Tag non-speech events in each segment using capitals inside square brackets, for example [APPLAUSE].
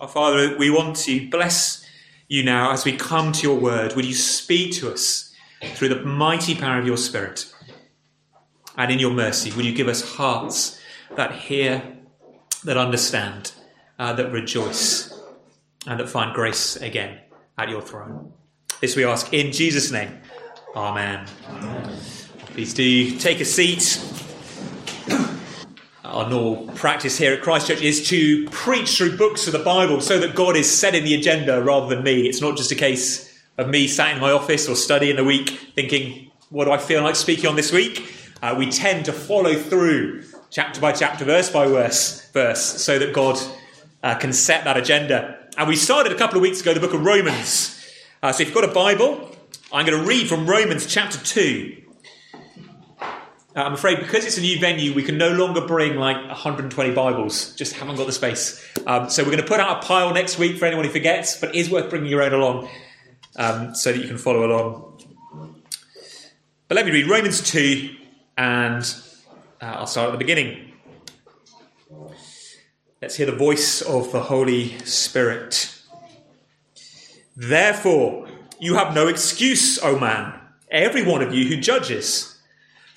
Our Father, we want to bless you now as we come to your word. Would you speak to us through the mighty power of your Spirit? And in your mercy, would you give us hearts that hear, that understand, uh, that rejoice, and that find grace again at your throne? This we ask in Jesus' name. Amen. Amen. Please do take a seat. Our normal practice here at Christchurch is to preach through books of the Bible so that God is setting the agenda rather than me. It's not just a case of me sat in my office or studying the week thinking, what do I feel like speaking on this week? Uh, we tend to follow through chapter by chapter, verse by verse, verse so that God uh, can set that agenda. And we started a couple of weeks ago the book of Romans. Uh, so if you've got a Bible, I'm going to read from Romans chapter 2. Uh, I'm afraid because it's a new venue, we can no longer bring like 120 Bibles. Just haven't got the space. Um, so we're going to put out a pile next week for anyone who forgets, but it is worth bringing your own along um, so that you can follow along. But let me read Romans 2, and uh, I'll start at the beginning. Let's hear the voice of the Holy Spirit. Therefore, you have no excuse, O man, every one of you who judges.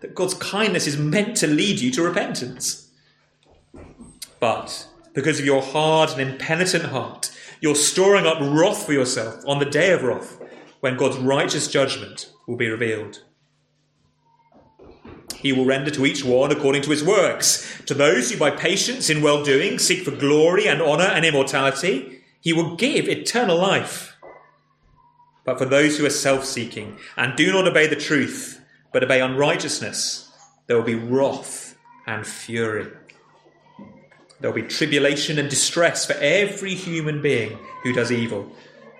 that God's kindness is meant to lead you to repentance. But because of your hard and impenitent heart, you're storing up wrath for yourself on the day of wrath, when God's righteous judgment will be revealed. He will render to each one according to his works. To those who by patience in well doing seek for glory and honour and immortality, he will give eternal life. But for those who are self seeking and do not obey the truth, but obey unrighteousness, there will be wrath and fury. There will be tribulation and distress for every human being who does evil,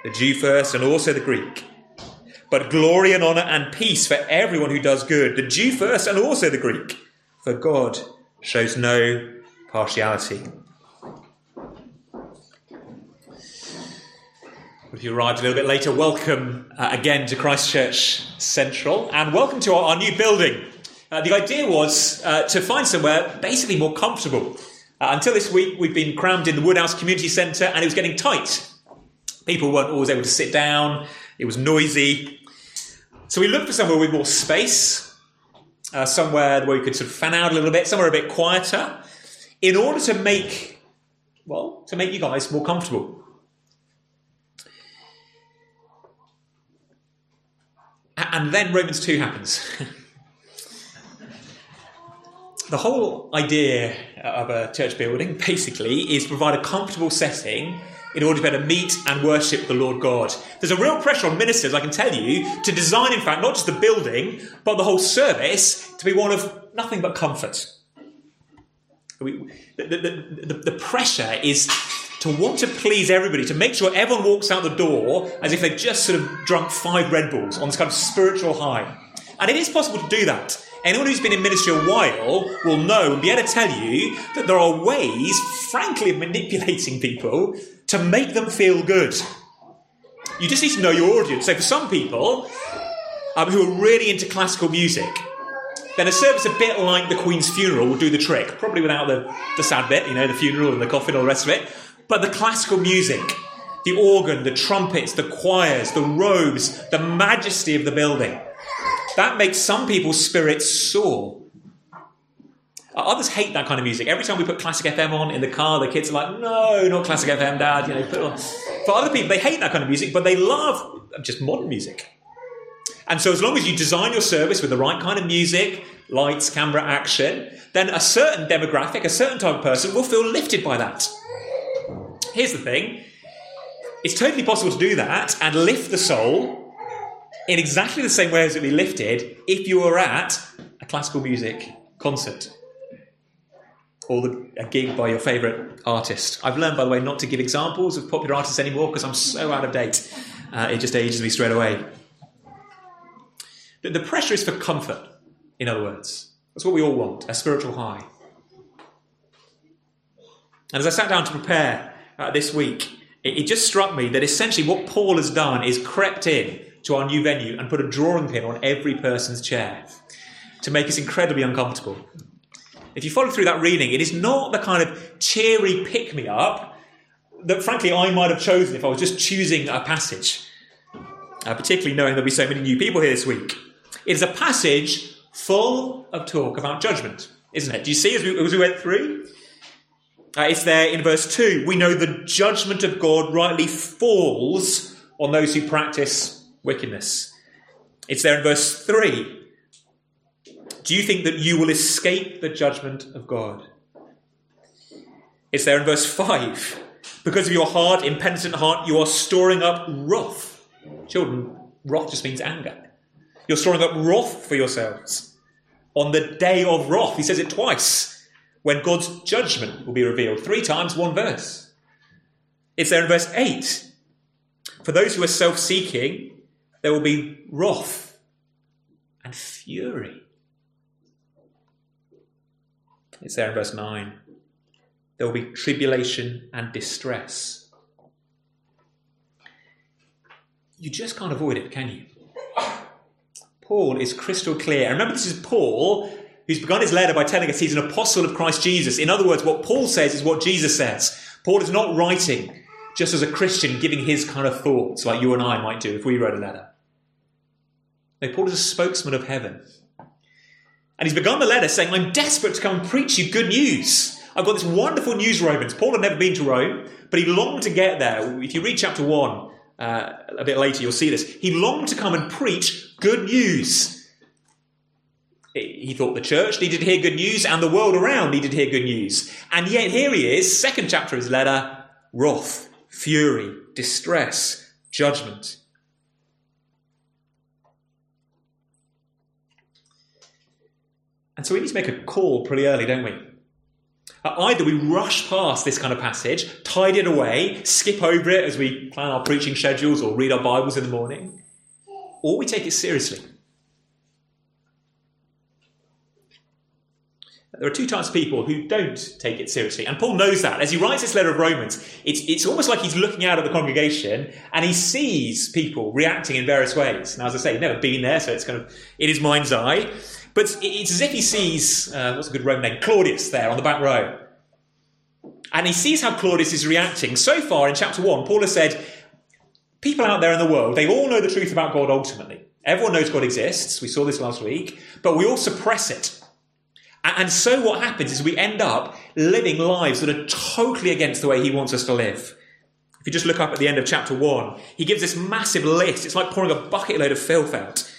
the Jew first and also the Greek. But glory and honour and peace for everyone who does good, the Jew first and also the Greek, for God shows no partiality. If you arrived a little bit later, welcome uh, again to Christchurch Central and welcome to our, our new building. Uh, the idea was uh, to find somewhere basically more comfortable. Uh, until this week, we've been crammed in the Woodhouse Community Centre and it was getting tight. People weren't always able to sit down, it was noisy. So we looked for somewhere with more space, uh, somewhere where we could sort of fan out a little bit, somewhere a bit quieter, in order to make, well, to make you guys more comfortable. And then Romans 2 happens. the whole idea of a church building basically is to provide a comfortable setting in order to be able to meet and worship the Lord God. There's a real pressure on ministers, I can tell you, to design, in fact, not just the building, but the whole service to be one of nothing but comfort. the, the, the, the pressure is to want to please everybody, to make sure everyone walks out the door as if they've just sort of drunk five Red Bulls on this kind of spiritual high. And it is possible to do that. Anyone who's been in ministry a while will know and be able to tell you that there are ways, frankly, of manipulating people to make them feel good. You just need to know your audience. So for some people um, who are really into classical music, then a service a bit like the Queen's funeral will do the trick. Probably without the, the sad bit, you know, the funeral and the coffin and all the rest of it. But the classical music, the organ, the trumpets, the choirs, the robes, the majesty of the building, that makes some people's spirits soar. Others hate that kind of music. Every time we put classic FM on in the car, the kids are like, "No, not classic FM, Dad." You know, put on. For other people, they hate that kind of music, but they love just modern music. And so, as long as you design your service with the right kind of music, lights, camera, action, then a certain demographic, a certain type of person will feel lifted by that. Here's the thing it's totally possible to do that and lift the soul in exactly the same way as it would be lifted if you were at a classical music concert. or the, a gig by your favourite artist. I've learned, by the way, not to give examples of popular artists anymore because I'm so out of date. Uh, it just ages me straight away. The, the pressure is for comfort, in other words. That's what we all want a spiritual high. And as I sat down to prepare uh, this week, it, it just struck me that essentially what Paul has done is crept in to our new venue and put a drawing pin on every person's chair to make us incredibly uncomfortable. If you follow through that reading, it is not the kind of cheery pick me up that, frankly, I might have chosen if I was just choosing a passage, uh, particularly knowing there'll be so many new people here this week. It is a passage full of talk about judgment, isn't it? Do you see as we, as we went through? Uh, it's there in verse 2. We know the judgment of God rightly falls on those who practice wickedness. It's there in verse 3. Do you think that you will escape the judgment of God? It's there in verse 5. Because of your hard, impenitent heart, you are storing up wrath. Children, wrath just means anger. You're storing up wrath for yourselves on the day of wrath. He says it twice when God's judgment will be revealed. Three times, one verse. It's there in verse 8. For those who are self seeking, there will be wrath and fury. It's there in verse 9. There will be tribulation and distress. You just can't avoid it, can you? Paul is crystal clear. And remember, this is Paul who's begun his letter by telling us he's an apostle of Christ Jesus. In other words, what Paul says is what Jesus says. Paul is not writing just as a Christian, giving his kind of thoughts like you and I might do if we wrote a letter. No, Paul is a spokesman of heaven. And he's begun the letter saying, I'm desperate to come and preach you good news. I've got this wonderful news, Romans. Paul had never been to Rome, but he longed to get there. If you read chapter 1 uh, a bit later, you'll see this. He longed to come and preach good news. He thought the church needed to hear good news and the world around needed to hear good news. And yet here he is, second chapter of his letter, wrath, fury, distress, judgment. And so we need to make a call pretty early, don't we? Uh, either we rush past this kind of passage, tidy it away, skip over it as we plan our preaching schedules or read our Bibles in the morning, or we take it seriously. There are two types of people who don't take it seriously. And Paul knows that. As he writes this letter of Romans, it's, it's almost like he's looking out at the congregation and he sees people reacting in various ways. Now, as I say, he's never been there, so it's kind of in his mind's eye. But it's as if he sees, uh, what's a good Roman name? Claudius there on the back row. And he sees how Claudius is reacting. So far in chapter 1, Paul has said, people out there in the world, they all know the truth about God ultimately. Everyone knows God exists. We saw this last week. But we all suppress it. And so what happens is we end up living lives that are totally against the way he wants us to live. If you just look up at the end of chapter 1, he gives this massive list. It's like pouring a bucket load of filth out.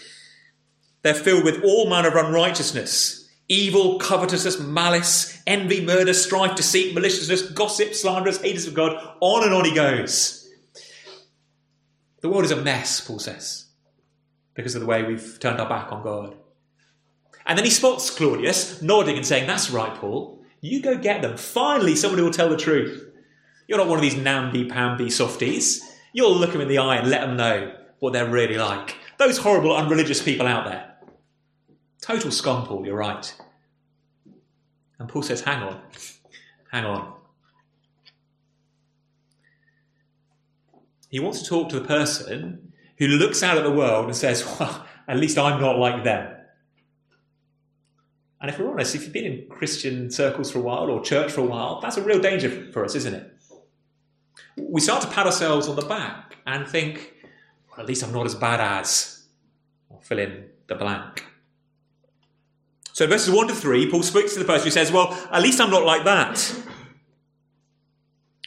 They're filled with all manner of unrighteousness, evil, covetousness, malice, envy, murder, strife, deceit, maliciousness, gossip, slanderers, haters of God. On and on he goes. The world is a mess, Paul says, because of the way we've turned our back on God. And then he spots Claudius nodding and saying, That's right, Paul. You go get them. Finally, somebody will tell the truth. You're not one of these namby-pamby softies. You'll look them in the eye and let them know what they're really like. Those horrible, unreligious people out there. Total scum, Paul, you're right. And Paul says, hang on, hang on. He wants to talk to the person who looks out at the world and says, well, at least I'm not like them. And if we're honest, if you've been in Christian circles for a while or church for a while, that's a real danger for us, isn't it? We start to pat ourselves on the back and think, well, at least I'm not as bad as, or fill in the blank. So verses 1 to 3, Paul speaks to the person who says, Well, at least I'm not like that.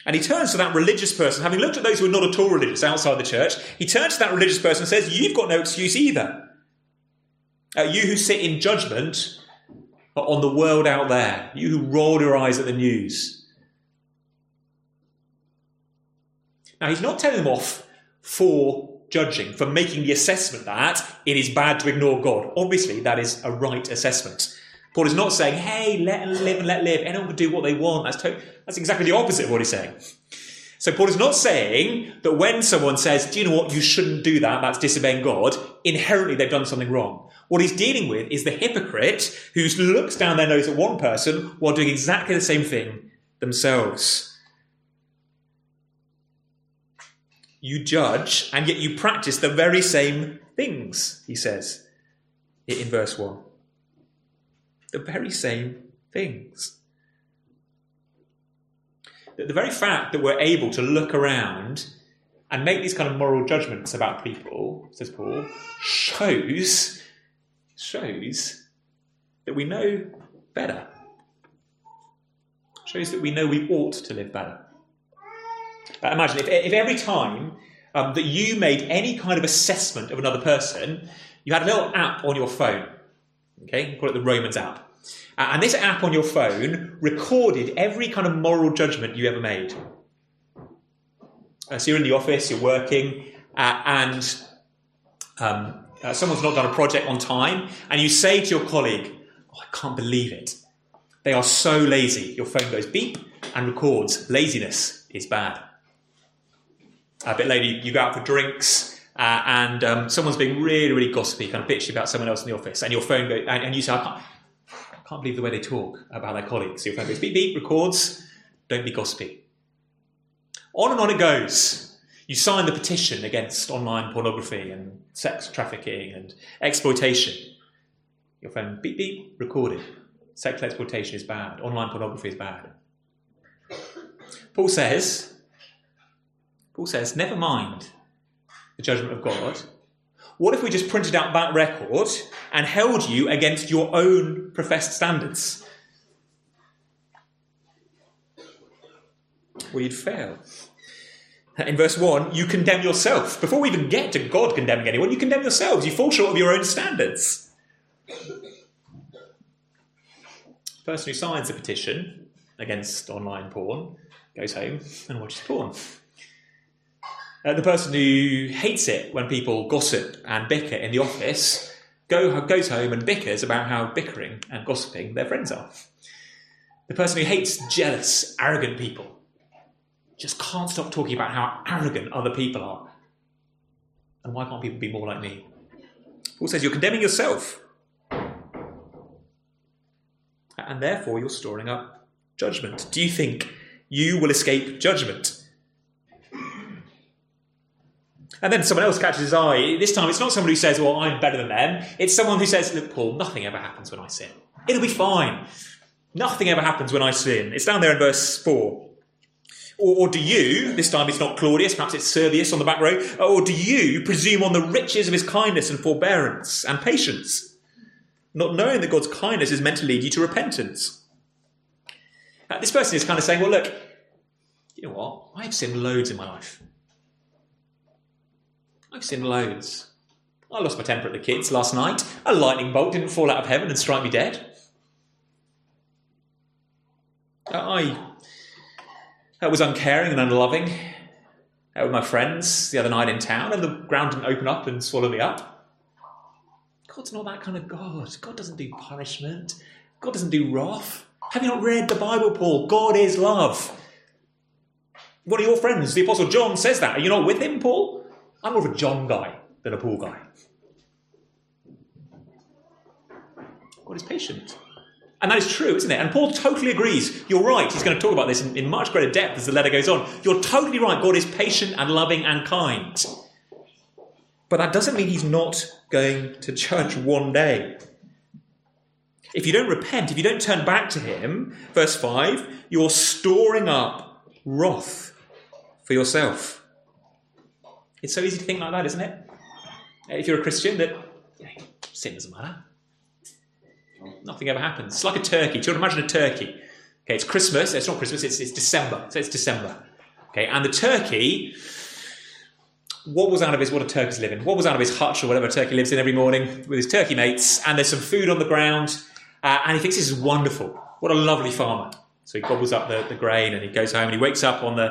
And he turns to that religious person, having looked at those who are not at all religious outside the church, he turns to that religious person and says, You've got no excuse either. Uh, you who sit in judgment on the world out there, you who roll your eyes at the news. Now, he's not telling them off for judging, for making the assessment that it is bad to ignore God. Obviously, that is a right assessment. Paul is not saying, hey, let and live and let live. Anyone can do what they want. That's, to- that's exactly the opposite of what he's saying. So Paul is not saying that when someone says, do you know what, you shouldn't do that, that's disobeying God, inherently they've done something wrong. What he's dealing with is the hypocrite who looks down their nose at one person while doing exactly the same thing themselves. You judge, and yet you practice the very same things, he says in verse 1. The very same things. The very fact that we're able to look around and make these kind of moral judgments about people, says Paul, shows shows that we know better. Shows that we know we ought to live better. Uh, imagine if, if every time um, that you made any kind of assessment of another person, you had a little app on your phone. Okay, call it the Romans app. Uh, and this app on your phone recorded every kind of moral judgment you ever made. Uh, so you're in the office, you're working, uh, and um, uh, someone's not done a project on time, and you say to your colleague, oh, I can't believe it. They are so lazy. Your phone goes beep and records laziness is bad. A bit later, you go out for drinks, uh, and um, someone's being really, really gossipy, kind of bitchy about someone else in the office, and your phone goes, and, and you say, I can't, I can't believe the way they talk about their colleagues. Your phone goes beep, beep, records, don't be gossipy. On and on it goes. You sign the petition against online pornography and sex trafficking and exploitation. Your phone beep beep recorded. Sexual exploitation is bad. Online pornography is bad. Paul says, Paul says, never mind the judgment of God. What if we just printed out that record and held you against your own professed standards? You'd fail. In verse 1, you condemn yourself. Before we even get to God condemning anyone, you condemn yourselves. You fall short of your own standards. The person who signs the petition against online porn goes home and watches porn. Uh, the person who hates it when people gossip and bicker in the office go, goes home and bickers about how bickering and gossiping their friends are. The person who hates jealous, arrogant people just can't stop talking about how arrogant other people are. And why can't people be more like me? Paul says you're condemning yourself. And therefore you're storing up judgment. Do you think you will escape judgment? And then someone else catches his eye. This time it's not someone who says, Well, I'm better than them. It's someone who says, Look, Paul, nothing ever happens when I sin. It'll be fine. Nothing ever happens when I sin. It's down there in verse 4. Or, or, do you, this time it's not Claudius, perhaps it's Servius on the back row, uh, or do you presume on the riches of his kindness and forbearance and patience, not knowing that God's kindness is meant to lead you to repentance? Now, this person is kind of saying, well, look, you know what? I've sinned loads in my life. I've sinned loads. I lost my temper at the kids last night. A lightning bolt didn't fall out of heaven and strike me dead. Uh, I I was uncaring and unloving out with my friends the other night in town, and the ground didn't open up and swallow me up. God's not that kind of God. God doesn't do punishment. God doesn't do wrath. Have you not read the Bible, Paul? God is love. One of your friends, the Apostle John, says that. Are you not with him, Paul? I'm more of a John guy than a Paul guy. God is patient. And that is true, isn't it? And Paul totally agrees. You're right. He's going to talk about this in, in, much greater depth as the letter goes on. You're totally right. God is patient and loving and kind. But that doesn't mean he's not going to judge one day. If you don't repent, if you don't turn back to him, verse 5, you're storing up wrath for yourself. It's so easy to think like that, isn't it? If you're a Christian, that sin doesn't matter. Nothing ever happens. It's like a turkey. To imagine a turkey? Okay, it's Christmas. It's not Christmas. It's, it's December. So it's December. Okay, and the turkey. What was out of his? What do turkeys live in? What was out of his hutch or whatever a turkey lives in every morning with his turkey mates? And there's some food on the ground, uh, and he thinks this is wonderful. What a lovely farmer. So he gobbles up the, the grain and he goes home and he wakes up on the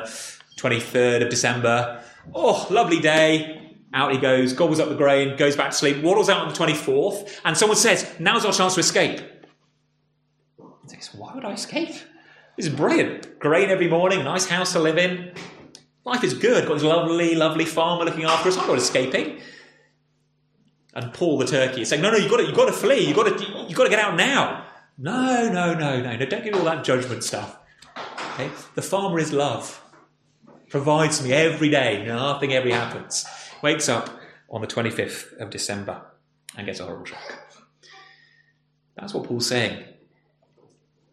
23rd of December. Oh, lovely day. Out he goes, gobbles up the grain, goes back to sleep, waddles out on the 24th, and someone says, Now's our chance to escape. He says, Why would I escape? This is brilliant. Grain every morning, nice house to live in. Life is good. Got this lovely, lovely farmer looking after us. I'm not escaping. And Paul the turkey is saying, No, no, you've got to, you've got to flee. You've got to, you've got to get out now. No, no, no, no, no. Don't give me all that judgment stuff. Okay? The farmer is love. Provides me every day. Nothing ever happens. Wakes up on the 25th of December and gets a horrible shock. That's what Paul's saying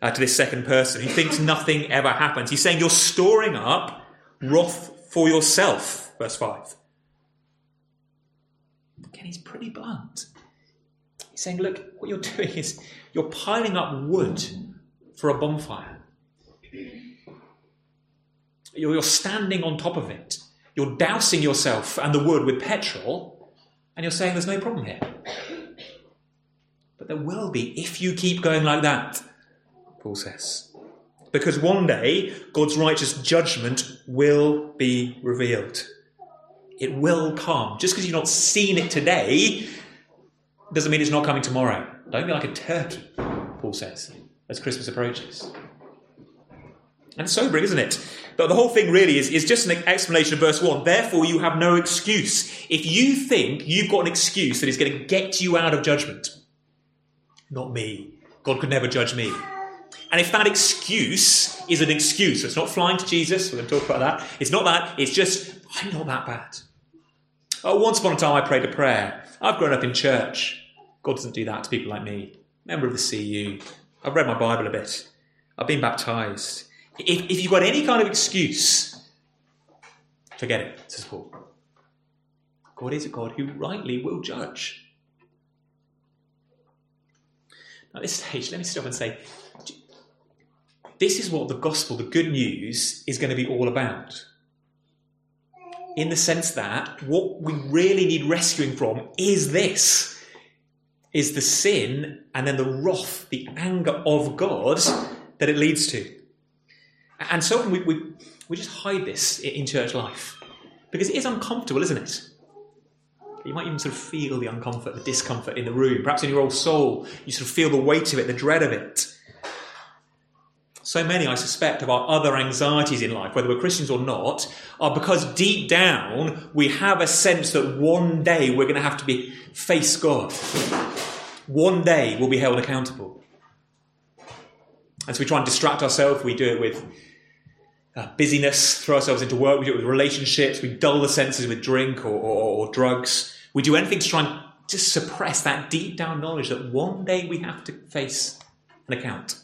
uh, to this second person. He thinks [LAUGHS] nothing ever happens. He's saying you're storing up wrath for yourself. Verse 5. Again, he's pretty blunt. He's saying, look, what you're doing is you're piling up wood for a bonfire. You're standing on top of it. You're dousing yourself and the wood with petrol, and you're saying there's no problem here. But there will be if you keep going like that. Paul says. Because one day, God's righteous judgment will be revealed. It will come. Just because you've not seen it today doesn't mean it's not coming tomorrow. Don't be like a turkey, Paul says, as Christmas approaches. And sobering, isn't it? But the whole thing really is, is just an explanation of verse 1. Therefore, you have no excuse. If you think you've got an excuse that is going to get you out of judgment, not me. God could never judge me. And if that excuse is an excuse, it's not flying to Jesus, we're going to talk about that. It's not that, it's just, I'm not that bad. Oh, once upon a time I prayed a prayer. I've grown up in church. God doesn't do that to people like me. Member of the CU. I've read my Bible a bit. I've been baptized. If, if you've got any kind of excuse, forget it, says Paul. God is a God who rightly will judge. Now, at this stage, let me stop and say this is what the gospel, the good news, is going to be all about. In the sense that what we really need rescuing from is this is the sin and then the wrath, the anger of God that it leads to. And so we, we, we just hide this in church life because it is uncomfortable, isn't it? You might even sort of feel the uncomfort, the discomfort in the room. Perhaps in your old soul, you sort of feel the weight of it, the dread of it so many, I suspect, of our other anxieties in life, whether we're Christians or not, are because deep down we have a sense that one day we're going to have to be face God. One day we'll be held accountable. And so we try and distract ourselves. We do it with uh, busyness, throw ourselves into work. We do it with relationships. We dull the senses with drink or, or, or drugs. We do anything to try and just suppress that deep down knowledge that one day we have to face an account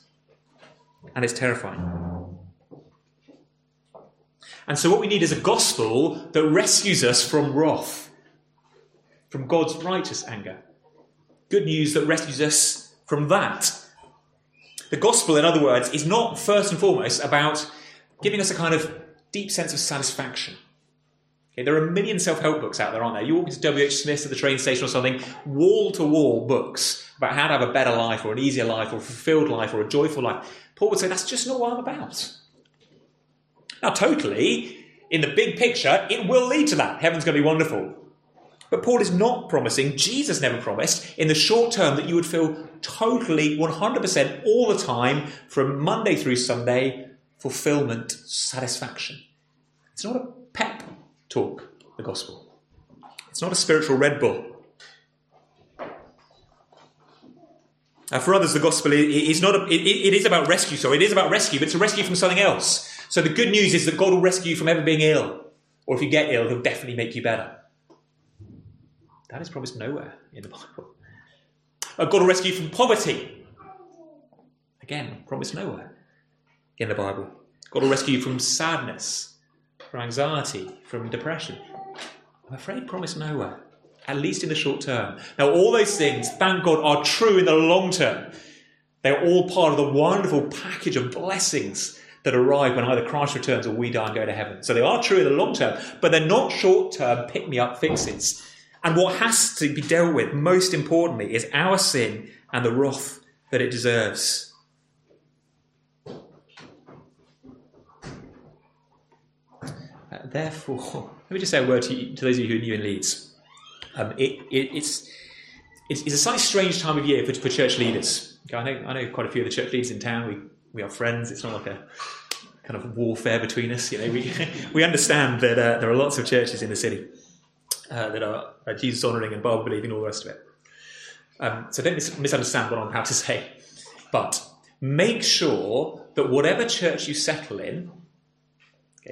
and it's terrifying. And so, what we need is a gospel that rescues us from wrath, from God's righteous anger. Good news that rescues us from that. The gospel, in other words, is not first and foremost about giving us a kind of deep sense of satisfaction. Okay, there are a million self help books out there, aren't there? You walk into W.H. Smith's at the train station or something, wall to wall books about how to have a better life or an easier life or a fulfilled life or a joyful life. Paul would say, that's just not what I'm about. Now, totally, in the big picture, it will lead to that. Heaven's going to be wonderful. But Paul is not promising, Jesus never promised, in the short term that you would feel totally 100% all the time from Monday through Sunday fulfillment, satisfaction. It's not a pep talk, the gospel. It's not a spiritual Red Bull. Uh, for others, the gospel is not a, it, it is about rescue. So it is about rescue, but it's a rescue from something else. So the good news is that God will rescue you from ever being ill, or if you get ill, He'll definitely make you better. That is promised nowhere in the Bible. Uh, God will rescue you from poverty. Again, promised nowhere in the Bible. God will rescue you from sadness, from anxiety, from depression. I'm afraid promise nowhere at least in the short term. Now, all those things, thank God, are true in the long term. They're all part of the wonderful package of blessings that arrive when either Christ returns or we die and go to heaven. So they are true in the long term, but they're not short term pick me up fixes. And what has to be dealt with, most importantly, is our sin and the wrath that it deserves. Uh, therefore, let me just say a word to, you, to those of you who are new in Leeds. Um, it, it, it's, it's, it's, a slightly strange time of year for, for church leaders. I know, I know quite a few of the church leaders in town. We, we are friends. It's not like a kind of warfare between us. You know, we, [LAUGHS] we understand that uh, there are lots of churches in the city uh, that are, are Jesus honouring and Bible believing, all the rest of it. Um, so don't mis- misunderstand what I'm about to [LAUGHS] say. But make sure that whatever church you settle in,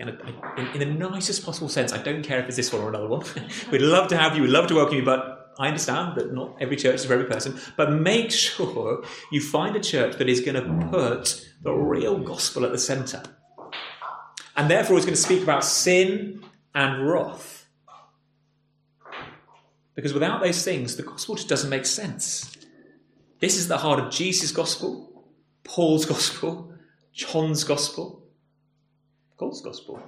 okay, in, in, the nicest possible sense, I don't care if it's this one or another one. [LAUGHS] We'd love to have you, we'd love to welcome you, but I understand that not every church is for every person. But make [LAUGHS] sure you find a church that is going to put the real gospel at the centre. And therefore is going to speak about sin and wrath. Because without those things, the gospel just doesn't make sense. This is the heart of Jesus' gospel, Paul's gospel, John's gospel, Paul's gospel.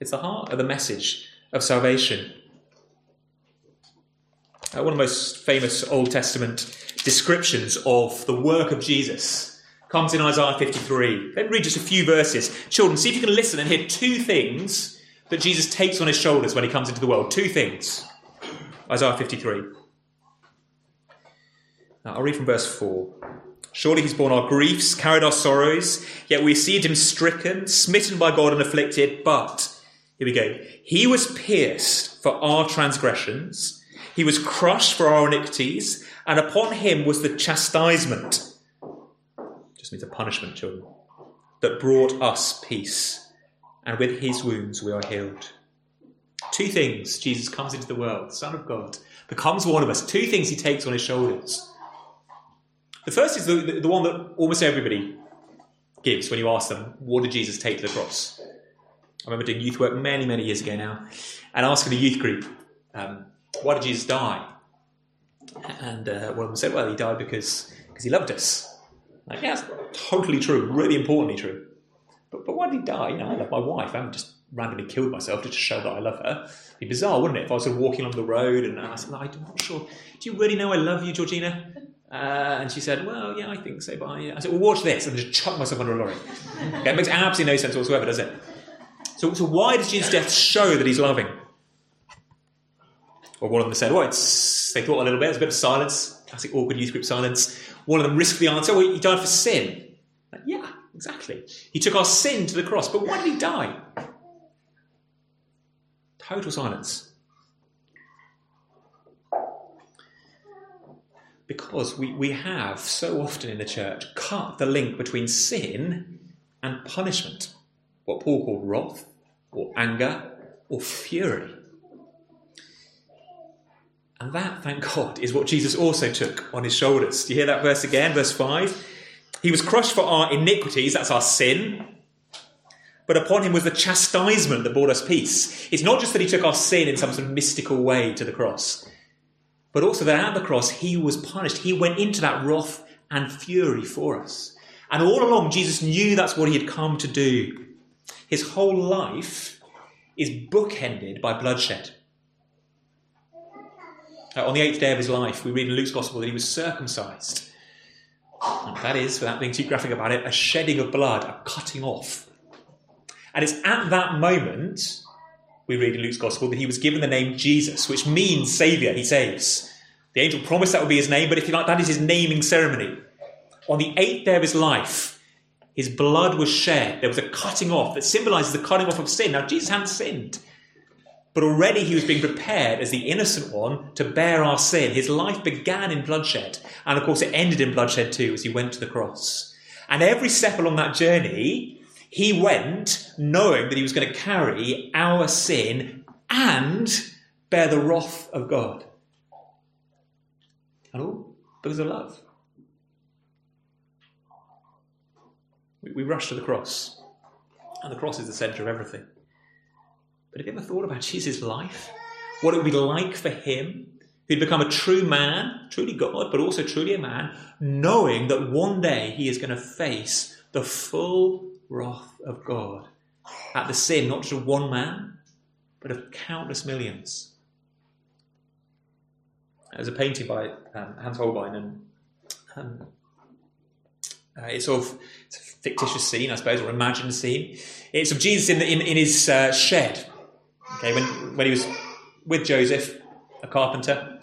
It's the heart of the message of salvation. Uh, one of the most famous Old Testament descriptions of the work of Jesus comes in Isaiah 53. Let me read just a few verses. Children, see if you can listen and hear two things that Jesus takes on his shoulders when he comes into the world. Two things. Isaiah 53. Now, I'll read from verse 4. Surely he's borne our griefs, carried our sorrows, yet we esteemed him stricken, smitten by God, and afflicted. But, here we go, he was pierced for our transgressions, he was crushed for our iniquities, and upon him was the chastisement. Just means a punishment, children, that brought us peace. And with his wounds we are healed. Two things Jesus comes into the world, Son of God, becomes one of us. Two things he takes on his shoulders the first is the, the, the one that almost everybody gives when you ask them, what did Jesus take to the cross? I remember doing youth work many, many years ago now, and asking a youth group, um, why did Jesus die? And uh, one of them said, well, he died because, because he loved us. Like, yeah, that's totally true, really importantly true. But, but why did he die? You know, I love my wife. I haven't just randomly killed myself just to show that I love her. It'd be bizarre, wouldn't it, if I was sort of walking along the road and I said, I'm not sure. Do you really know I love you, Georgina? Uh, and she said, Well, yeah, I think so, but I, I said, Well, watch this. And I just chuck myself under a lorry. [LAUGHS] Okay, it makes absolutely no sense whatsoever, does it? So, so why does Jesus' death show that he's loving? Well, one of them said, Well, it's, they thought a little bit, there's a bit of silence, classic awkward youth group silence. One of them risked the answer, Well, he died for sin. Like, yeah, exactly. He took our sin to the cross, but why did he die? Total silence. Because we, we have so often in the church cut the link between sin and punishment, what Paul called wrath, or anger, or fury. And that, thank God, is what Jesus also took on his shoulders. Do you hear that verse again? Verse 5. He was crushed for our iniquities, that's our sin, but upon him was the chastisement that brought us peace. It's not just that he took our sin in some sort of mystical way to the cross but also that at the cross he was punished. He went into that wrath and fury for us. And all along, Jesus knew that's what he had come to do. His whole life is bookended by bloodshed. Uh, on the eighth day of his life, we read in Luke's Gospel that he was circumcised. And that is, without being too graphic about it, a shedding of blood, a cutting off. And it's at that moment we read in Luke's Gospel that he was given the name Jesus, which means Saviour, he saves. The angel promised that would be his name, but if you like, that is his naming ceremony. On the eighth day of his life, his blood was shed. There was a cutting off that symbolizes the cutting off of sin. Now, Jesus hadn't sinned, but already he was being prepared as the innocent one to bear our sin. His life began in bloodshed, and of course, it ended in bloodshed too as he went to the cross. And every step along that journey, he went knowing that he was going to carry our sin and bear the wrath of God. And all because of love. We, we rush to the cross, and the cross is the centre of everything. But have you ever thought about Jesus' life? What it would be like for him who'd become a true man, truly God, but also truly a man, knowing that one day he is going to face the full wrath of God at the sin, not just of one man, but of countless millions. There's a painting by um, Hans Holbein, and um, uh, it's sort of it's a fictitious scene, I suppose, or imagined scene. It's of Jesus in, the, in, in his uh, shed, okay, when, when he was with Joseph, a carpenter,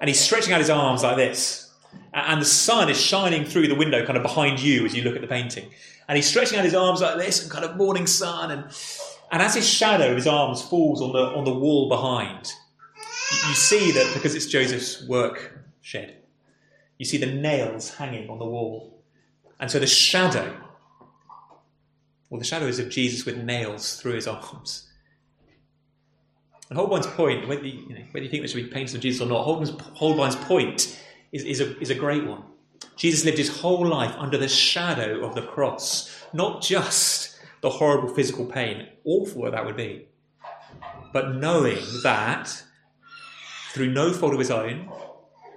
and he's stretching out his arms like this. And the sun is shining through the window kind of behind you as you look at the painting. And he's stretching out his arms like this, and kind of morning sun, and and as his shadow his arms falls on the on the wall behind, you see that because it's Joseph's work shed, you see the nails hanging on the wall. And so the shadow, well, the shadow is of Jesus with nails through his arms. And Holbein's point, whether you, you know, whether you think there should be paintings of Jesus or not, Holbein's, Holbein's point is, is, a, is a great one. Jesus lived his whole life under the shadow of the cross, not just the horrible physical pain, awful that would be, but knowing that through no fault of his own,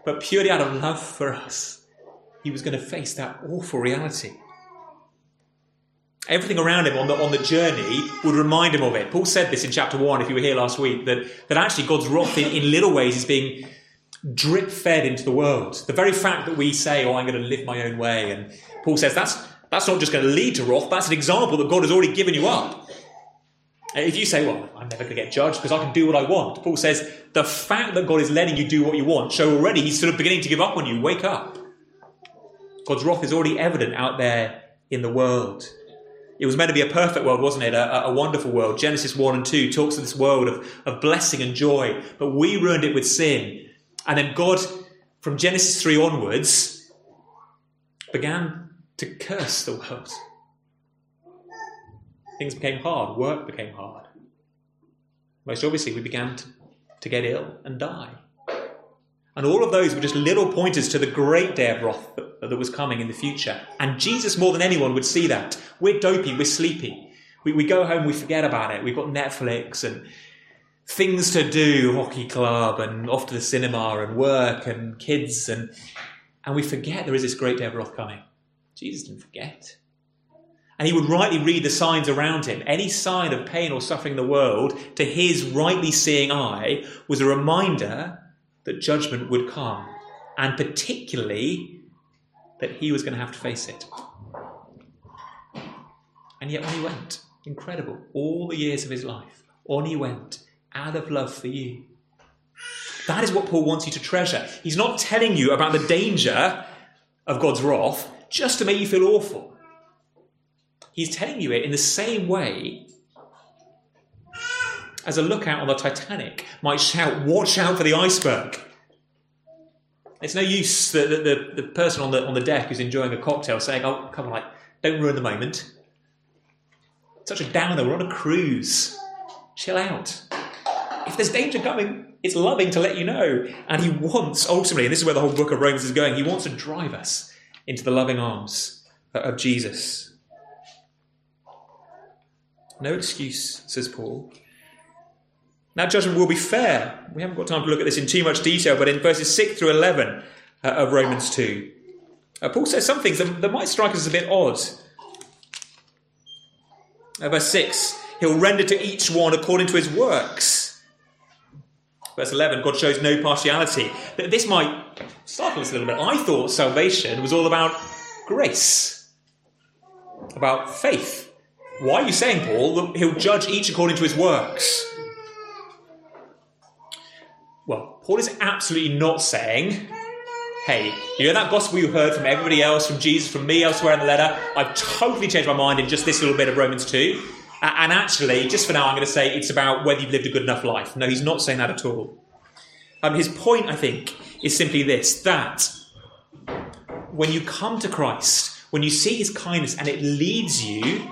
but purely out of love for us, he was going to face that awful reality. Everything around him on the, on the journey would remind him of it. Paul said this in chapter 1, if you were here last week, that, that actually God's wrath in, in little ways is being drip fed into the world. The very fact that we say, oh, I'm going to live my own way, and Paul says that's, that's not just going to lead to wrath, that's an example that God has already given you up. If you say, well, I'm never going to get judged because I can do what I want, Paul says the fact that God is letting you do what you want show already he's sort of beginning to give up on you. Wake up. God's wrath is already evident out there in the world. It was meant to be a perfect world, wasn't it? A, a, wonderful world. Genesis 1 and 2 talks of this world of, of blessing and joy, but we ruined it with sin. And then God, from Genesis 3 onwards, began to curse the world. Things became hard, work became hard. Most obviously, we began to, to get ill and die. And all of those were just little pointers to the great day of wrath that, that, was coming in the future. And Jesus, more than anyone, would see that. We're dopey, we're sleepy. We, we go home, we forget about it. We've got Netflix and things to do, hockey club, and off to the cinema, and work, and kids, and, and we forget there is this great day of wrath coming. Jesus didn't forget. And he would rightly read the signs around him. Any sign of pain or suffering in the world, to his rightly seeing eye, was a reminder that judgment would come, and particularly that he was going to have to face it. And yet, on he went. Incredible. All the years of his life, on he went, out of love for you. That is what Paul wants you to treasure. He's not telling you about the danger of God's wrath just to make you feel awful. He's telling you it in the same way as a lookout on the Titanic might shout, Watch out for the iceberg. It's no use the, the, the, person on the, on the deck who's enjoying a cocktail saying, Oh, come on, like, don't ruin the moment. Such a downer, we're on a cruise. Chill out. If there's danger coming, it's loving to let you know. And he wants, ultimately, and this is where the whole book of Romans is going, he wants to drive us into the loving arms of Jesus. No excuse, says Paul. Now, judgment will be fair. We haven't got time to look at this in too much detail, but in verses 6 through 11 uh, of Romans 2, uh, Paul says some things that, that, might strike us as a bit odd. Uh, verse 6 He'll render to each one according to his works. Verse 11 God shows no partiality. This might startle us a little bit. I thought salvation was all about grace, about faith. Why are you saying, Paul, that he'll judge each according to his works? Well, Paul is absolutely not saying, hey, you know that gospel you heard from everybody else, from Jesus, from me elsewhere in the letter? I've totally changed my mind in just this little bit of Romans 2. And actually, just for now, I'm going to say it's about whether you've lived a good enough life. No, he's not saying that at all. Um, his point, I think, is simply this that when you come to Christ, when you see his kindness and it leads you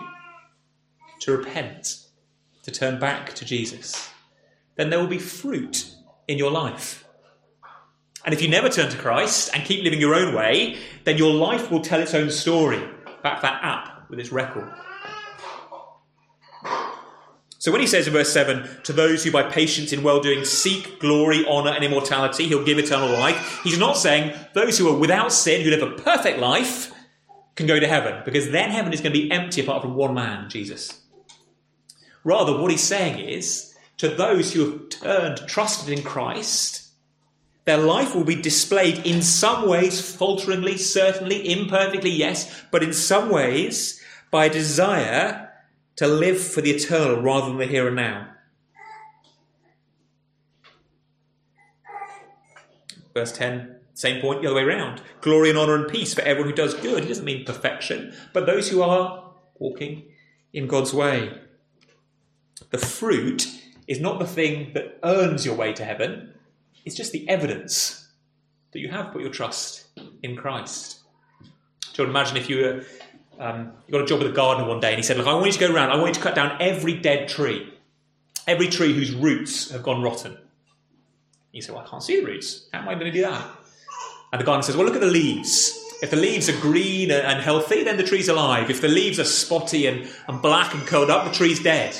to repent, to turn back to Jesus, then there will be fruit in your life. And if you never turn to Christ and keep living your own way, then your life will tell its own story. Back that app with its record. So when he says in verse 7, to those who by patience in well doing seek glory, honour, and immortality, he'll give eternal life, he's not saying those who are without sin, who live a perfect life, can go to heaven, because then heaven is going to be empty apart from one man, Jesus. Rather, what he's saying is to those who have turned, trusted in Christ, their life will be displayed in some ways, falteringly, certainly, imperfectly, yes, but in some ways by desire to live for the eternal rather than the here and now. Verse 10 Same point the other way around. Glory and honour and peace for everyone who does good. It doesn't mean perfection, but those who are walking in God's way. The fruit is not the thing that earns your way to heaven, it's just the evidence that you have put your trust in Christ. So imagine if you were, um, got a job with a gardener one day and he said, Look, I want you to go around, I want you to cut down every dead tree, every tree whose roots have gone rotten. He said, Well, I can't see the roots. How am I going to do that? And the gardener says, Well, look at the leaves. If the leaves are green and healthy, then the tree's alive. If the leaves are spotty and, and black and curled up, the tree's dead.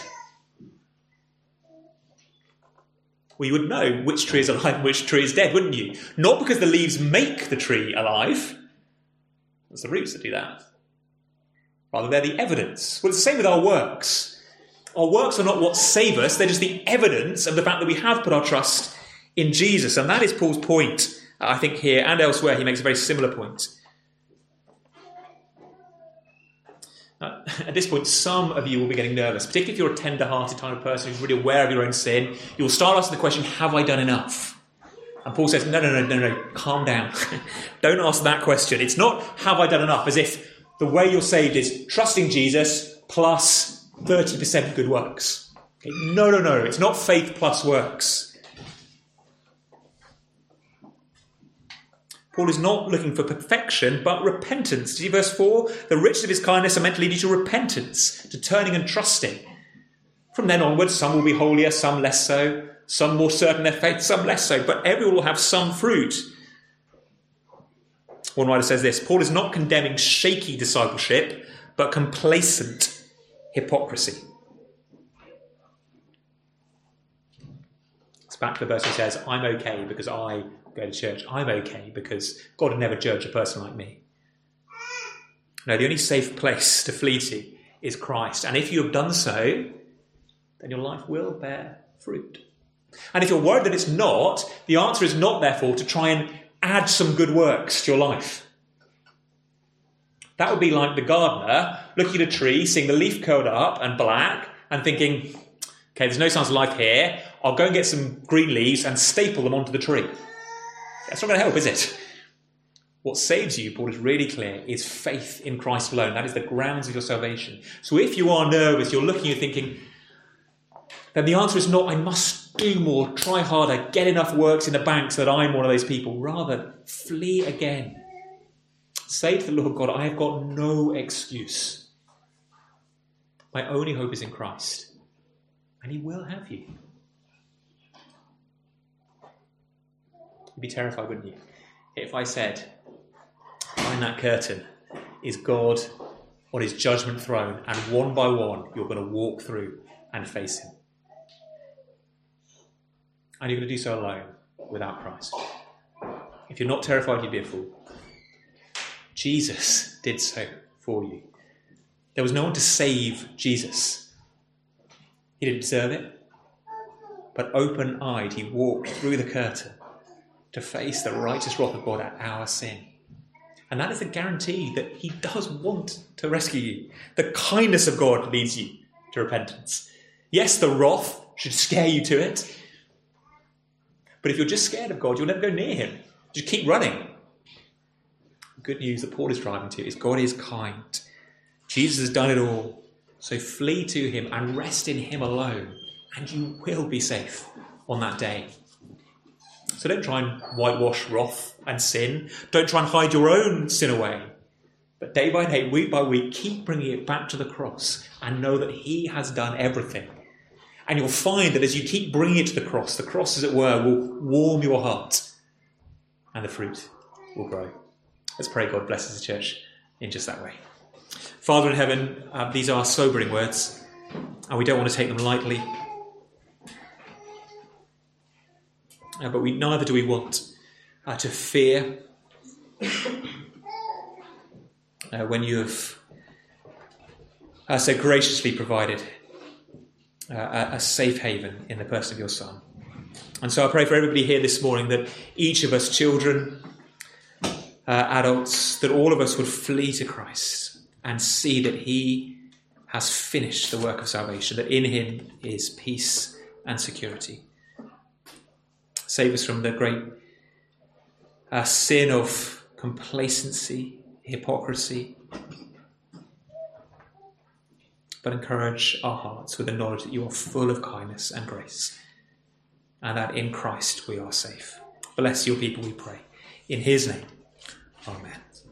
Well, you would know which tree is alive and which tree is dead, wouldn't you? Not because the leaves make the tree alive, it's the roots that do that. Rather, they're the evidence. Well, it's the same with our works. Our works are not what save us, they're just the evidence of the fact that we have put our trust in Jesus. And that is Paul's point, I think, here and elsewhere. He makes a very similar point. Uh, [LAUGHS] at this point, some of you will be getting nervous, particularly if you're a tender hearted kind of person who's really aware of your own sin. You'll start asking the question, Have I done enough? And Paul says, No, no, no, no, no, calm down. [LAUGHS] Don't ask that question. It's not, Have I done enough? As if the way you're saved is trusting Jesus plus 30% good works. Okay? No, no, no. It's not faith plus works. Paul is not looking for perfection, but repentance. See verse 4? The riches of his kindness are meant to lead you to repentance, to turning and trusting. From then onwards, some will be holier, some less so, some more certain their faith, some less so, but everyone will have some fruit. One writer says this Paul is not condemning shaky discipleship, but complacent hypocrisy. It's back to the verse he says, I'm okay because I go to church, I'm okay because God would never judge a person like me. No, the only safe place to flee to is Christ. And if you have done so, then your life will bear fruit. And if you're worried that it's not, the answer is not, therefore, to try and add some good works to your life. That would be like the gardener looking at a tree, seeing the leaf curled up and black, and thinking, okay, there's no signs of life here. I'll go and get some green leaves and staple them onto the tree. That's not going to help, is it? What saves you, Paul is really clear, is faith in Christ alone. That is the grounds of your salvation. So if you are nervous, you're looking, you're thinking, then the answer is not, I must do more, try harder, get enough works in the bank so that I'm one of those people. Rather, flee again. Say to the Lord God, I have got no excuse. My only hope is in Christ. And He will have you. You'd be terrified, wouldn't you? If I said, behind that curtain is God on his judgment throne, and one by one you're going to walk through and face him. And you're going to do so alone, without Christ. If you're not terrified, you'd be a fool. Jesus did so for you. There was no one to save Jesus. He didn't deserve it. But open eyed, he walked through the curtain to face the righteous wrath of God at our sin. And that is a guarantee that He does want to rescue you. The kindness of God leads you to repentance. Yes, the wrath should scare you to it. But if you're just scared of God, you'll never go near Him. Just keep running. Good news that Paul is driving to is God is kind. Jesus has done it all. So flee to Him and rest in Him alone, and you will be safe on that day. So don't try and whitewash wrath and sin. Don't try and hide your own sin away. But day by day, week by week, keep bringing it back to the cross and know that He has done everything. And you'll find that as you keep bringing it to the cross, the cross, as it were, will warm your heart and the fruit will grow. Let's pray God blesses the church in just that way. Father in heaven, uh, these are sobering words, and we don't want to take them lightly. Uh, but we, neither do we want uh, to fear uh, when you have uh, so graciously provided uh, a, safe haven in the person of your Son. And so I pray for everybody here this morning that each of us, children, uh, adults, that all of us would flee to Christ and see that He has finished the work of salvation, that in Him is peace and security. Save us from the great a sin of complacency, hypocrisy, but encourage our hearts with the knowledge that you are full of kindness and grace, and that in Christ we are safe. Bless your people, we pray. In his name, amen.